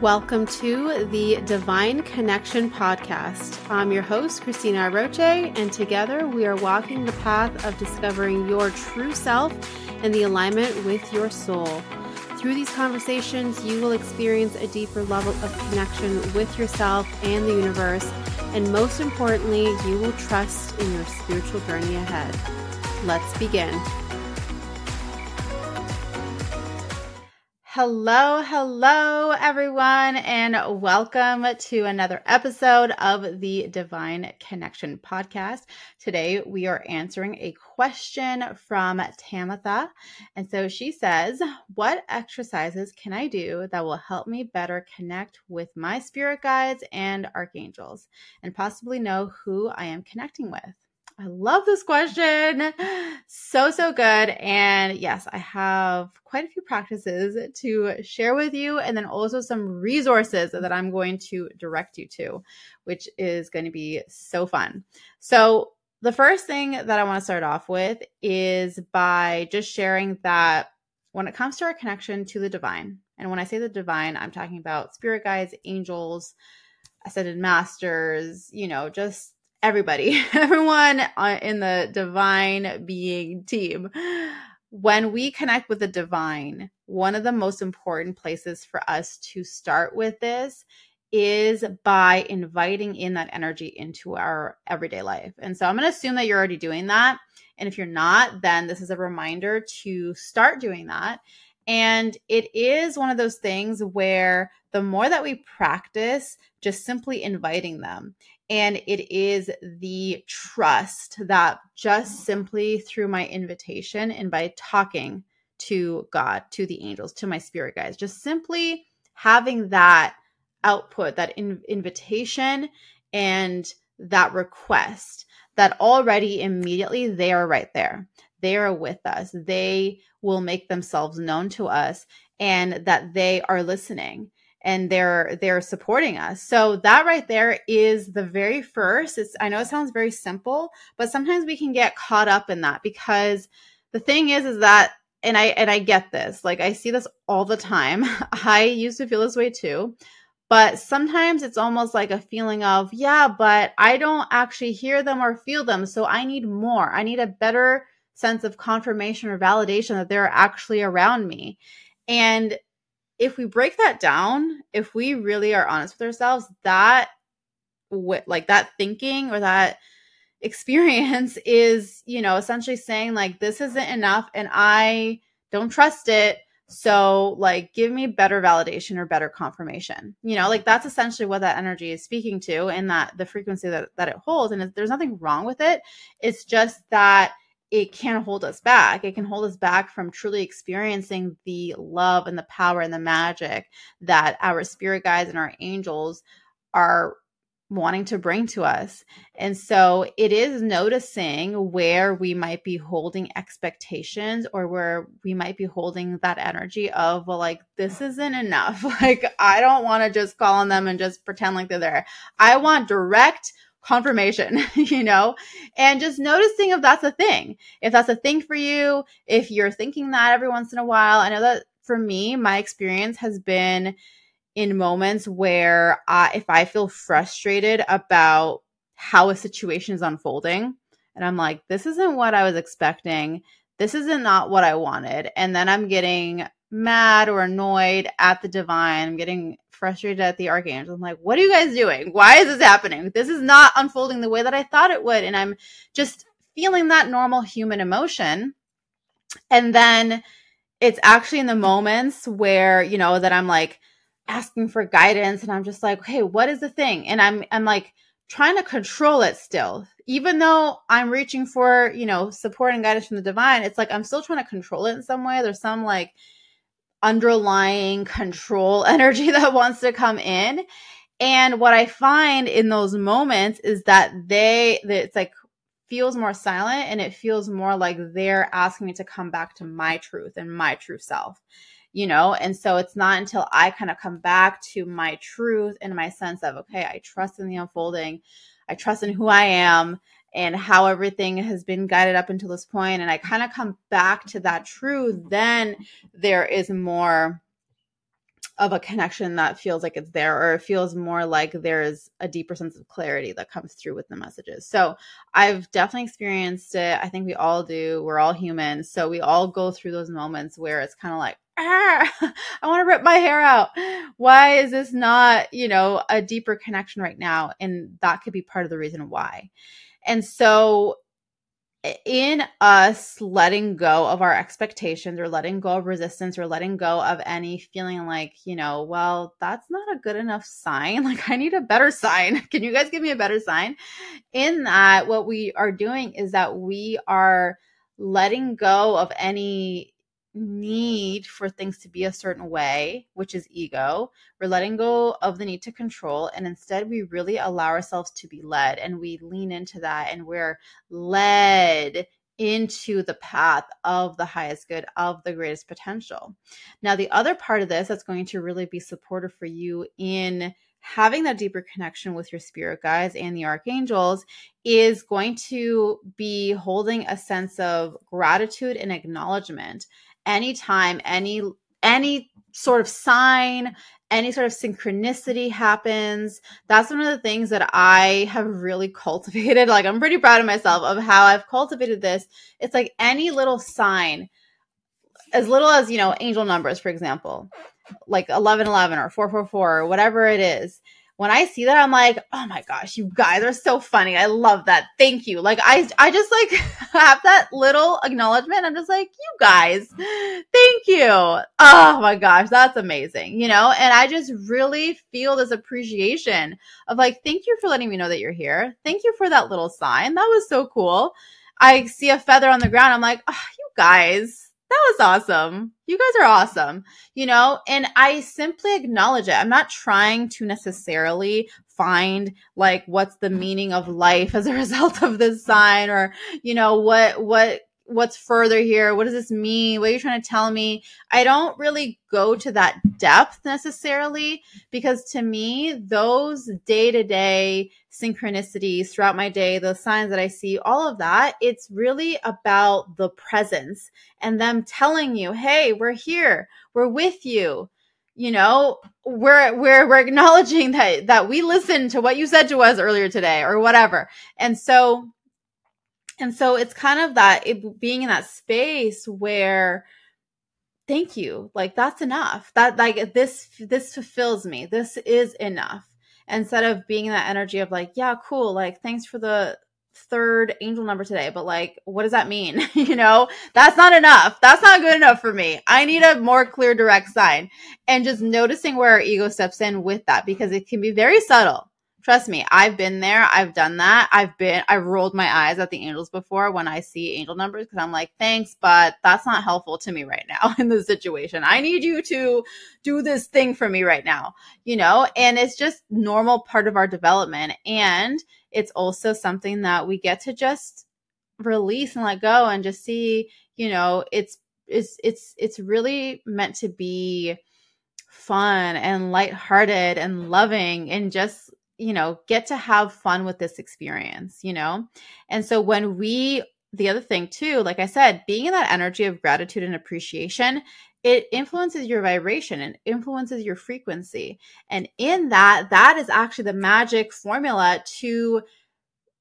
Welcome to the Divine Connection Podcast. I'm your host, Cristina Aroche, and together we are walking the path of discovering your true self and the alignment with your soul. Through these conversations, you will experience a deeper level of connection with yourself and the universe, and most importantly, you will trust in your spiritual journey ahead. Let's begin. Hello, hello, everyone, and welcome to another episode of the Divine Connection Podcast. Today, we are answering a question from Tamitha. And so she says, What exercises can I do that will help me better connect with my spirit guides and archangels and possibly know who I am connecting with? I love this question. So, so good. And yes, I have quite a few practices to share with you, and then also some resources that I'm going to direct you to, which is going to be so fun. So, the first thing that I want to start off with is by just sharing that when it comes to our connection to the divine, and when I say the divine, I'm talking about spirit guides, angels, ascended masters, you know, just everybody, everyone uh, in the divine being team. When we connect with the divine, one of the most important places for us to start with this is by inviting in that energy into our everyday life. And so I'm going to assume that you're already doing that. And if you're not, then this is a reminder to start doing that. And it is one of those things where the more that we practice just simply inviting them, and it is the trust that just simply through my invitation and by talking to God, to the angels, to my spirit guides, just simply having that output, that in- invitation and that request, that already immediately they are right there. They are with us. They will make themselves known to us and that they are listening and they're they're supporting us. So that right there is the very first. It's I know it sounds very simple, but sometimes we can get caught up in that because the thing is is that and I and I get this. Like I see this all the time. I used to feel this way too. But sometimes it's almost like a feeling of, yeah, but I don't actually hear them or feel them. So I need more. I need a better sense of confirmation or validation that they're actually around me. And if we break that down, if we really are honest with ourselves, that like that thinking or that experience is, you know, essentially saying like this isn't enough and I don't trust it. So like give me better validation or better confirmation. You know, like that's essentially what that energy is speaking to and that the frequency that that it holds and there's nothing wrong with it. It's just that it can hold us back. It can hold us back from truly experiencing the love and the power and the magic that our spirit guides and our angels are wanting to bring to us. And so it is noticing where we might be holding expectations or where we might be holding that energy of, well, like, this isn't enough. Like, I don't want to just call on them and just pretend like they're there. I want direct confirmation, you know, and just noticing if that's a thing. If that's a thing for you, if you're thinking that every once in a while. I know that for me, my experience has been in moments where I, if I feel frustrated about how a situation is unfolding, and I'm like, this isn't what I was expecting. This isn't not what I wanted. And then I'm getting mad or annoyed at the divine. I'm getting frustrated at the archangel. I'm like, what are you guys doing? Why is this happening? This is not unfolding the way that I thought it would. And I'm just feeling that normal human emotion. And then it's actually in the moments where, you know, that I'm like asking for guidance and I'm just like, hey, what is the thing? And I'm I'm like trying to control it still. Even though I'm reaching for, you know, support and guidance from the divine, it's like I'm still trying to control it in some way. There's some like underlying control energy that wants to come in. And what I find in those moments is that they, that it's like feels more silent and it feels more like they're asking me to come back to my truth and my true self, you know? And so it's not until I kind of come back to my truth and my sense of, okay, I trust in the unfolding, I trust in who I am and how everything has been guided up until this point and i kind of come back to that truth then there is more of a connection that feels like it's there or it feels more like there's a deeper sense of clarity that comes through with the messages. So I've definitely experienced it. I think we all do. We're all human. So we all go through those moments where it's kind of like, ah, I want to rip my hair out. Why is this not, you know, a deeper connection right now? And that could be part of the reason why. And so in us letting go of our expectations or letting go of resistance or letting go of any feeling like, you know, well, that's not a good enough sign. Like, I need a better sign. Can you guys give me a better sign? In that, what we are doing is that we are letting go of any need for things to be a certain way, which is ego. We're letting go of the need to control. And instead, we really allow ourselves to be led and we lean into that and we're led into the path of the highest good, of the greatest potential. Now, the other part of this that's going to really be supportive for you in having that deeper connection with your spirit guides and the archangels is going to be holding a sense of gratitude and acknowledgement anytime any any sort of sign any sort of synchronicity happens that's one of the things that i have really cultivated. Like i'm pretty proud of myself of how i've cultivated this. It's like any little sign as little as you know angel numbers for example like 1111 or 444 or whatever it is when I see that, I'm like, oh my gosh, you guys are so funny. I love that. Thank you. Like I, I just like have that little acknowledgement. I'm just like, you guys, thank you. Oh my gosh, that's amazing. You know, and I just really feel this appreciation of like, thank you for letting me know that you're here. Thank you for that little sign. That was so cool. I see a feather on the ground. I'm like, oh, you guys, that was awesome. You guys are awesome, you know, and I simply acknowledge it. I'm not trying to necessarily find like what's the meaning of life as a result of this sign or, you know, what, what what's further here? What does this mean? What are you trying to tell me? I don't really go to that depth necessarily because to me, those day to day synchronicities throughout my day, those signs that I see, all of that, it's really about the presence and them telling you, Hey, we're here. We're with you. You know, we're, we're, we're acknowledging that, that we listened to what you said to us earlier today or whatever. And so and so it's kind of that it, being in that space where thank you like that's enough. That like this this fulfills me. This is enough. Instead of being in that energy of like yeah cool like thanks for the third angel number today but like what does that mean? You know? That's not enough. That's not good enough for me. I need a more clear direct sign. And just noticing where our ego steps in with that because it can be very subtle trust me, I've been there. I've done that. I've been, I've rolled my eyes at the angels before when I see angel numbers because I'm like, thanks, but that's not helpful to me right now in this situation. I need you to do this thing for me right now, you know? And it's just normal part of our development. And it's also something that we get to just release and let go and just see, you know, it's, it's, it's, it's really meant to be fun and lighthearted and loving and just you know, get to have fun with this experience, you know? And so when we, the other thing too, like I said, being in that energy of gratitude and appreciation, it influences your vibration and influences your frequency. And in that, that is actually the magic formula to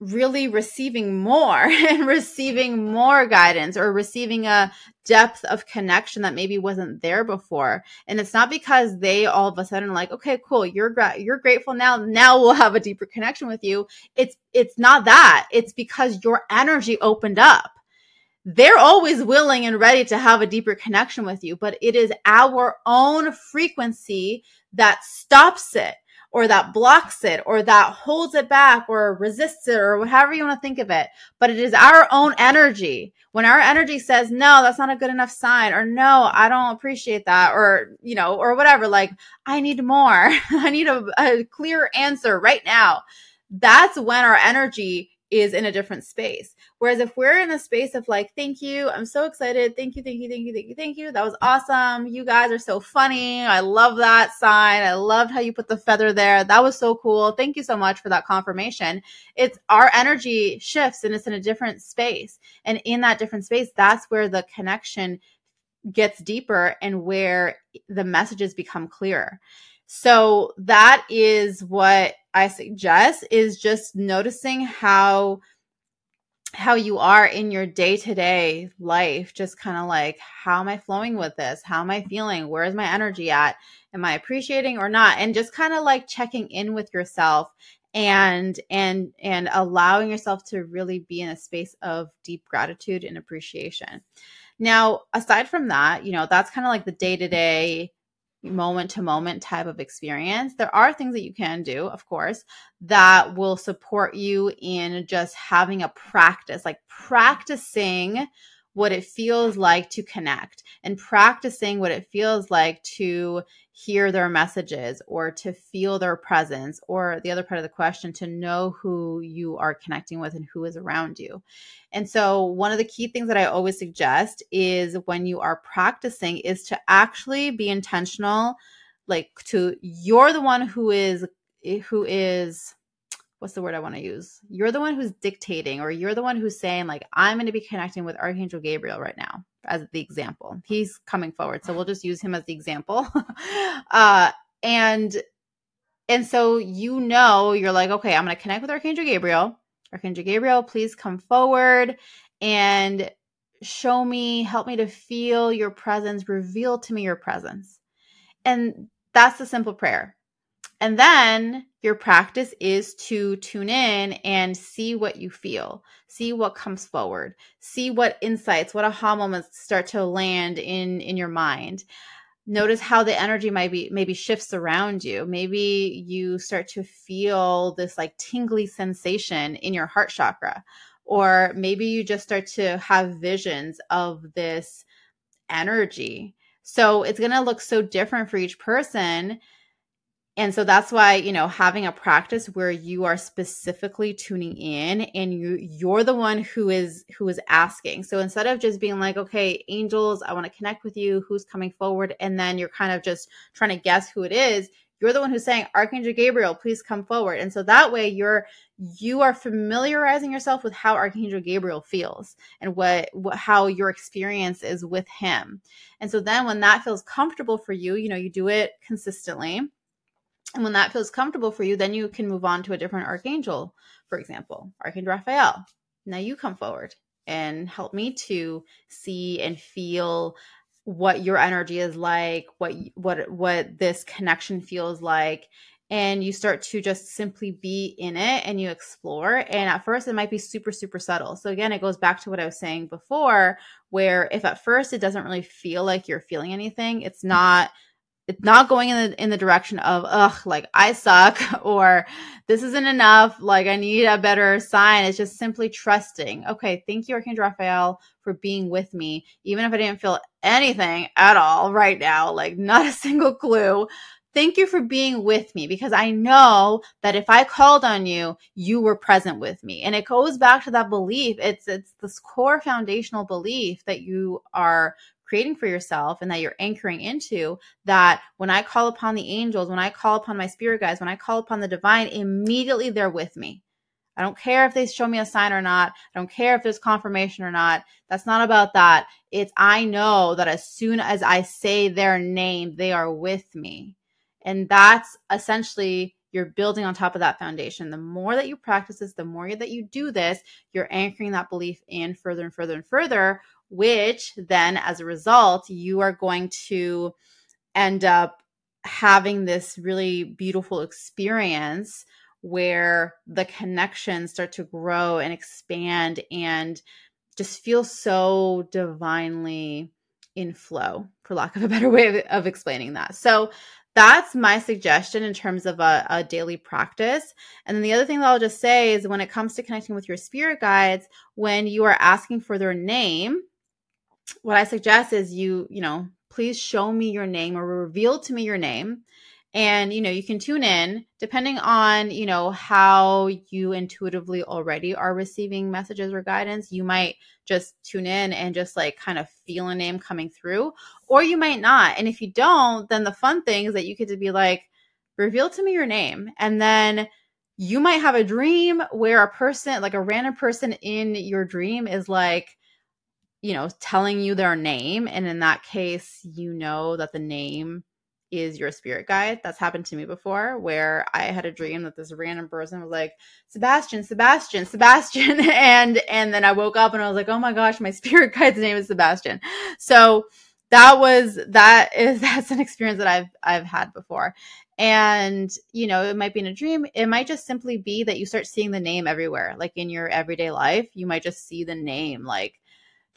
really receiving more and receiving more guidance or receiving a depth of connection that maybe wasn't there before. And it's not because they all of a sudden like okay cool you're gra- you're grateful now now we'll have a deeper connection with you. It's it's not that. It's because your energy opened up. They're always willing and ready to have a deeper connection with you but it is our own frequency that stops it or that blocks it or that holds it back or resists it or whatever you want to think of it. But it is our own energy. When our energy says, no, that's not a good enough sign or no, I don't appreciate that or, you know, or whatever, like I need more. I need a, a clear answer right now. That's when our energy is in a different space. Whereas if we're in a space of like, thank you, I'm so excited. Thank you, thank you, thank you, thank you, thank you. That was awesome. You guys are so funny. I love that sign. I loved how you put the feather there. That was so cool. Thank you so much for that confirmation. It's our energy shifts and it's in a different space. And in that different space, that's where the connection gets deeper and where the messages become clearer. So that is what I suggest is just noticing how how you are in your day-to-day life. Just kind of like how am i flowing with this? How am i feeling? Where is my energy at? Am i appreciating or not? And just kind of like checking in with yourself and and and allowing yourself to really be in a space of deep gratitude and appreciation. Now aside from that you know that's kind of like the day-to-day moment to moment type of experience. There are things that you can do, of course, that will support you in just having a practice, like practicing what it feels like to connect and practicing what it feels like to hear their messages or to feel their presence or the other part of the question to know who you are connecting with and who is around you. And so one of the key things that I always suggest is when you are practicing is to actually be intentional like to you're the one who is who is what's the word I want to use? You're the one who's dictating, or you're the one who's saying, like, I'm going to be connecting with Archangel Gabriel right now, as the example. He's coming forward. So we'll just use him as the example. uh, and and so you know, you're like, okay, I'm going to connect with Archangel Gabriel. Archangel Gabriel, please come forward and show me, help me to feel your presence, reveal to me your presence. And that's the simple prayer. And then your practice is to tune in and see what you feel, see what comes forward, see what insights, what aha moments start to land in in your mind. Notice how the energy might be maybe shifts around you. Maybe you start to feel this like tingly sensation in your heart chakra. Or maybe you just start to have visions of this energy. So it's going to look so different for each person and so that's why you know having a practice where you are specifically tuning in and you you're the one who is who is asking. So instead of just being like okay angels i want to connect with you. Who's coming forward? And then you're kind of just trying to guess who it is you're the one who's saying archangel gabriel please come forward. And so that way you're you are familiarizing yourself with how archangel gabriel feels and what, what how your experience is with him. And so then when that feels comfortable for you you know you do it consistently and when that feels comfortable for you, then you can move on to a different archangel, for example, Archangel Raphael. Now you come forward and help me to see and feel what your energy is like, what what what this connection feels like, and you start to just simply be in it and you explore. And at first, it might be super, super subtle. So, again, it goes back to what I was saying before, where if at first it doesn't really feel like you're feeling anything, it's mm-hmm. not it's not going in the in the direction of ugh like i suck or this isn't enough like i need a better sign. It's just simply trusting. Okay thank you archangel raphael for being with me even if i didn't feel anything at all right now like not a single clue. Thank you for being with me because i know that if i called on you you were present with me. And it goes back to that belief. It's it's this core foundational belief that you are creating for yourself and that you're anchoring into that when I call upon the angels, when I call upon my spirit guides, when I call upon the divine, immediately they're with me. I don't care if they show me a sign or not. I don't care if there's confirmation or not. That's not about that. It's I know that as soon as I say their name, they are with me. And that's essentially you're building on top of that foundation. The more that you practice this, the more that you do this, you're anchoring that belief in further and further and further, which then as a result, you are going to end up having this really beautiful experience where the connections start to grow and expand and just feel so divinely in flow, for lack of a better way of, of explaining that. So, that's my suggestion in terms of a, a, daily practice. And then the other thing that I'll just say is when it comes to connecting with your spirit guides, when you are asking for their name, what I suggest is you, you know, please show me your name or reveal to me your name. And, you know, you can tune in depending on, you know, how you intuitively already are receiving messages or guidance. You might just tune in and just like kind of feel a name coming through, or you might not. And if you don't, then the fun thing is that you get to be like, reveal to me your name. And then you might have a dream where a person, like a random person in your dream, is like, you know, telling you their name. And in that case, you know that the name is your spirit guide. That's happened to me before where I had a dream that this random person was like, Sebastian, Sebastian, Sebastian. and and then I woke up and I was like, oh my gosh, my spirit guide's name is Sebastian. So that was that is that's an experience that I've I've had before. And you know, it might be in a dream. It might just simply be that you start seeing the name everywhere. Like in your everyday life, you might just see the name like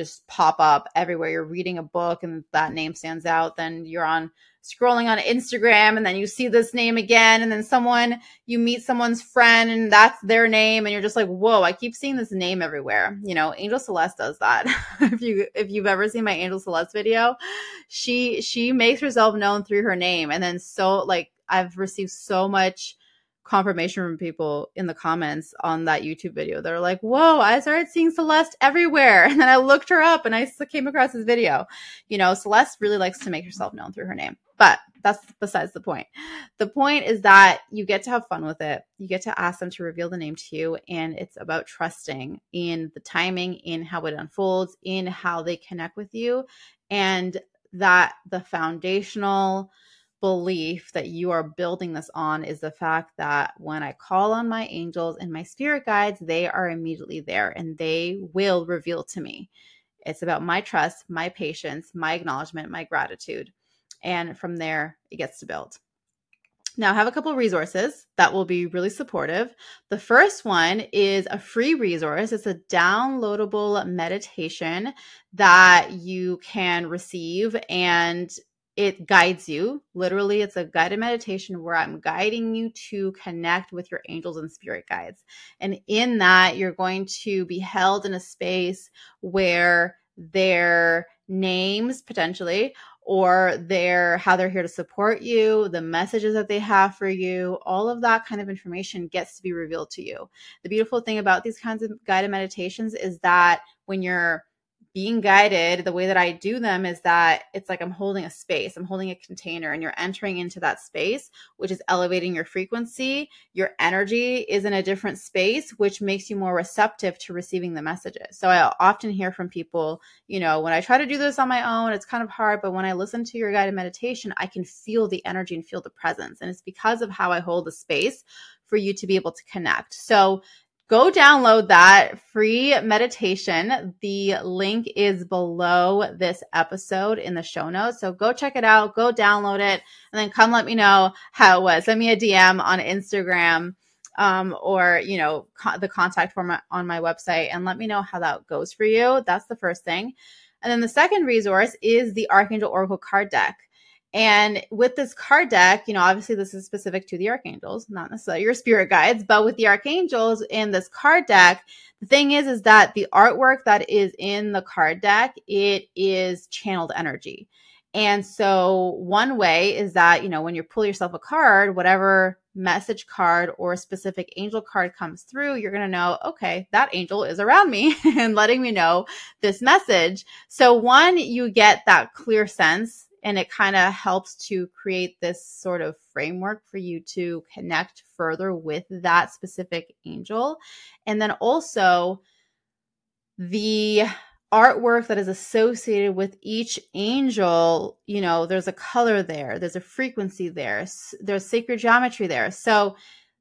just pop up everywhere. You're reading a book and that name stands out, then you're on scrolling on Instagram and then you see this name again. And then someone you meet someone's friend and that's their name and you're just like whoa I keep seeing this name everywhere. You know Angel Celeste does that. If you if you've ever seen my Angel Celeste video she she makes herself known through her name. And then so like I've received so much confirmation from people in the comments on that YouTube video. They're like, whoa, I started seeing Celeste everywhere. And then I looked her up and I came across this video. You know, Celeste really likes to make herself known through her name, but that's besides the point. The point is that you get to have fun with it. You get to ask them to reveal the name to you. And it's about trusting in the timing, in how it unfolds, in how they connect with you. And that the foundational, belief that you are building this on is the fact that when I call on my angels and my spirit guides, they are immediately there and they will reveal to me. It's about my trust, my patience, my acknowledgement, my gratitude. And from there, it gets to build. Now, I have a couple resources that will be really supportive. The first one is a free resource. It's a downloadable meditation that you can receive and it guides you. Literally, it's a guided meditation where I'm guiding you to connect with your angels and spirit guides. And in that, you're going to be held in a space where their names potentially or their how they're here to support you, the messages that they have for you, all of that kind of information gets to be revealed to you. The beautiful thing about these kinds of guided meditations is that when you're being guided, the way that I do them is that it's like I'm holding a space, I'm holding a container, and you're entering into that space, which is elevating your frequency. Your energy is in a different space, which makes you more receptive to receiving the messages. So I often hear from people, you know, when I try to do this on my own, it's kind of hard, but when I listen to your guided meditation, I can feel the energy and feel the presence. And it's because of how I hold the space for you to be able to connect. So go download that free meditation. The link is below this episode in the show notes. So go check it out, go download it, and then come let me know how it was. Send me a DM on Instagram um, or, you know, co- the contact form on my website and let me know how that goes for you. That's the first thing. And then the second resource is the Archangel Oracle card deck. And with this card deck, you know, obviously this is specific to the archangels, not necessarily your spirit guides, but with the archangels in this card deck, the thing is, is that the artwork that is in the card deck, it is channeled energy. And so one way is that, you know, when you pull yourself a card, whatever message card or specific angel card comes through, you're going to know, okay, that angel is around me and letting me know this message. So one, you get that clear sense and it kind of helps to create this sort of framework for you to connect further with that specific angel. And then also the artwork that is associated with each angel, you know, there's a color there, there's a frequency there, there's sacred geometry there. So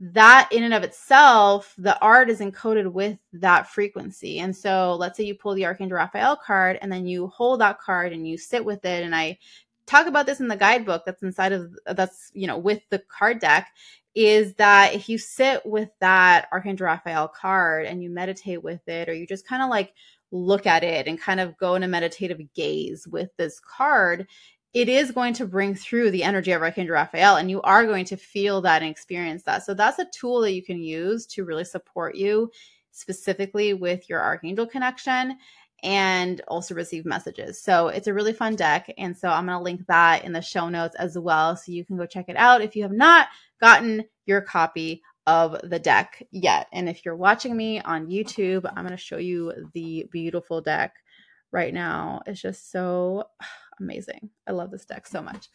that in and of itself, the art is encoded with that frequency. And so let's say you pull the Archangel Raphael card and then you hold that card and you sit with it. And I talk about this in the guidebook that's inside of that's, you know, with the card deck is that if you sit with that Archangel Raphael card and you meditate with it, or you just kind of like look at it and kind of go in a meditative gaze with this card, it is going to bring through the energy of Archangel Raphael, and you are going to feel that and experience that. So that's a tool that you can use to really support you specifically with your Archangel connection and also receive messages. So it's a really fun deck. And so I'm going to link that in the show notes as well. So you can go check it out if you have not gotten your copy of the deck yet. And if you're watching me on YouTube, I'm going to show you the beautiful deck right now. It's just so amazing. I love this deck so much.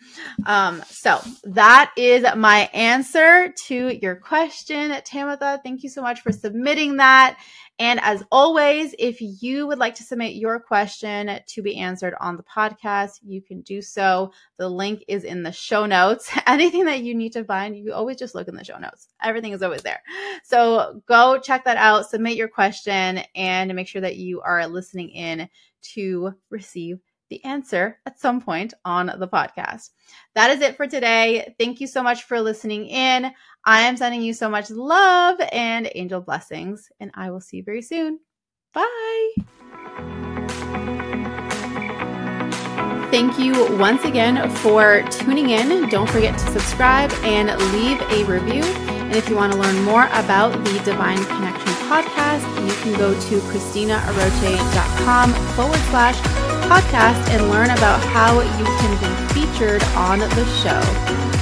Um, so that is my answer to your question, Tamitha. Thank you so much for submitting that. And as always, if you would like to submit your question to be answered on the podcast, you can do so. The link is in the show notes. Anything that you need to find, you always just look in the show notes. Everything is always there. So go check that out, submit your question, and make sure that you are listening in to receive the answer at some point on the podcast. That is it for today. Thank you so much for listening in. I am sending you so much love and angel blessings, and I will see you very soon. Bye. Thank you once again for tuning in. Don't forget to subscribe and leave a review. And if you want to learn more about the Divine Connection podcast, you can go to cristinaaroche.com forward slash podcast and learn about how you can be featured on the show.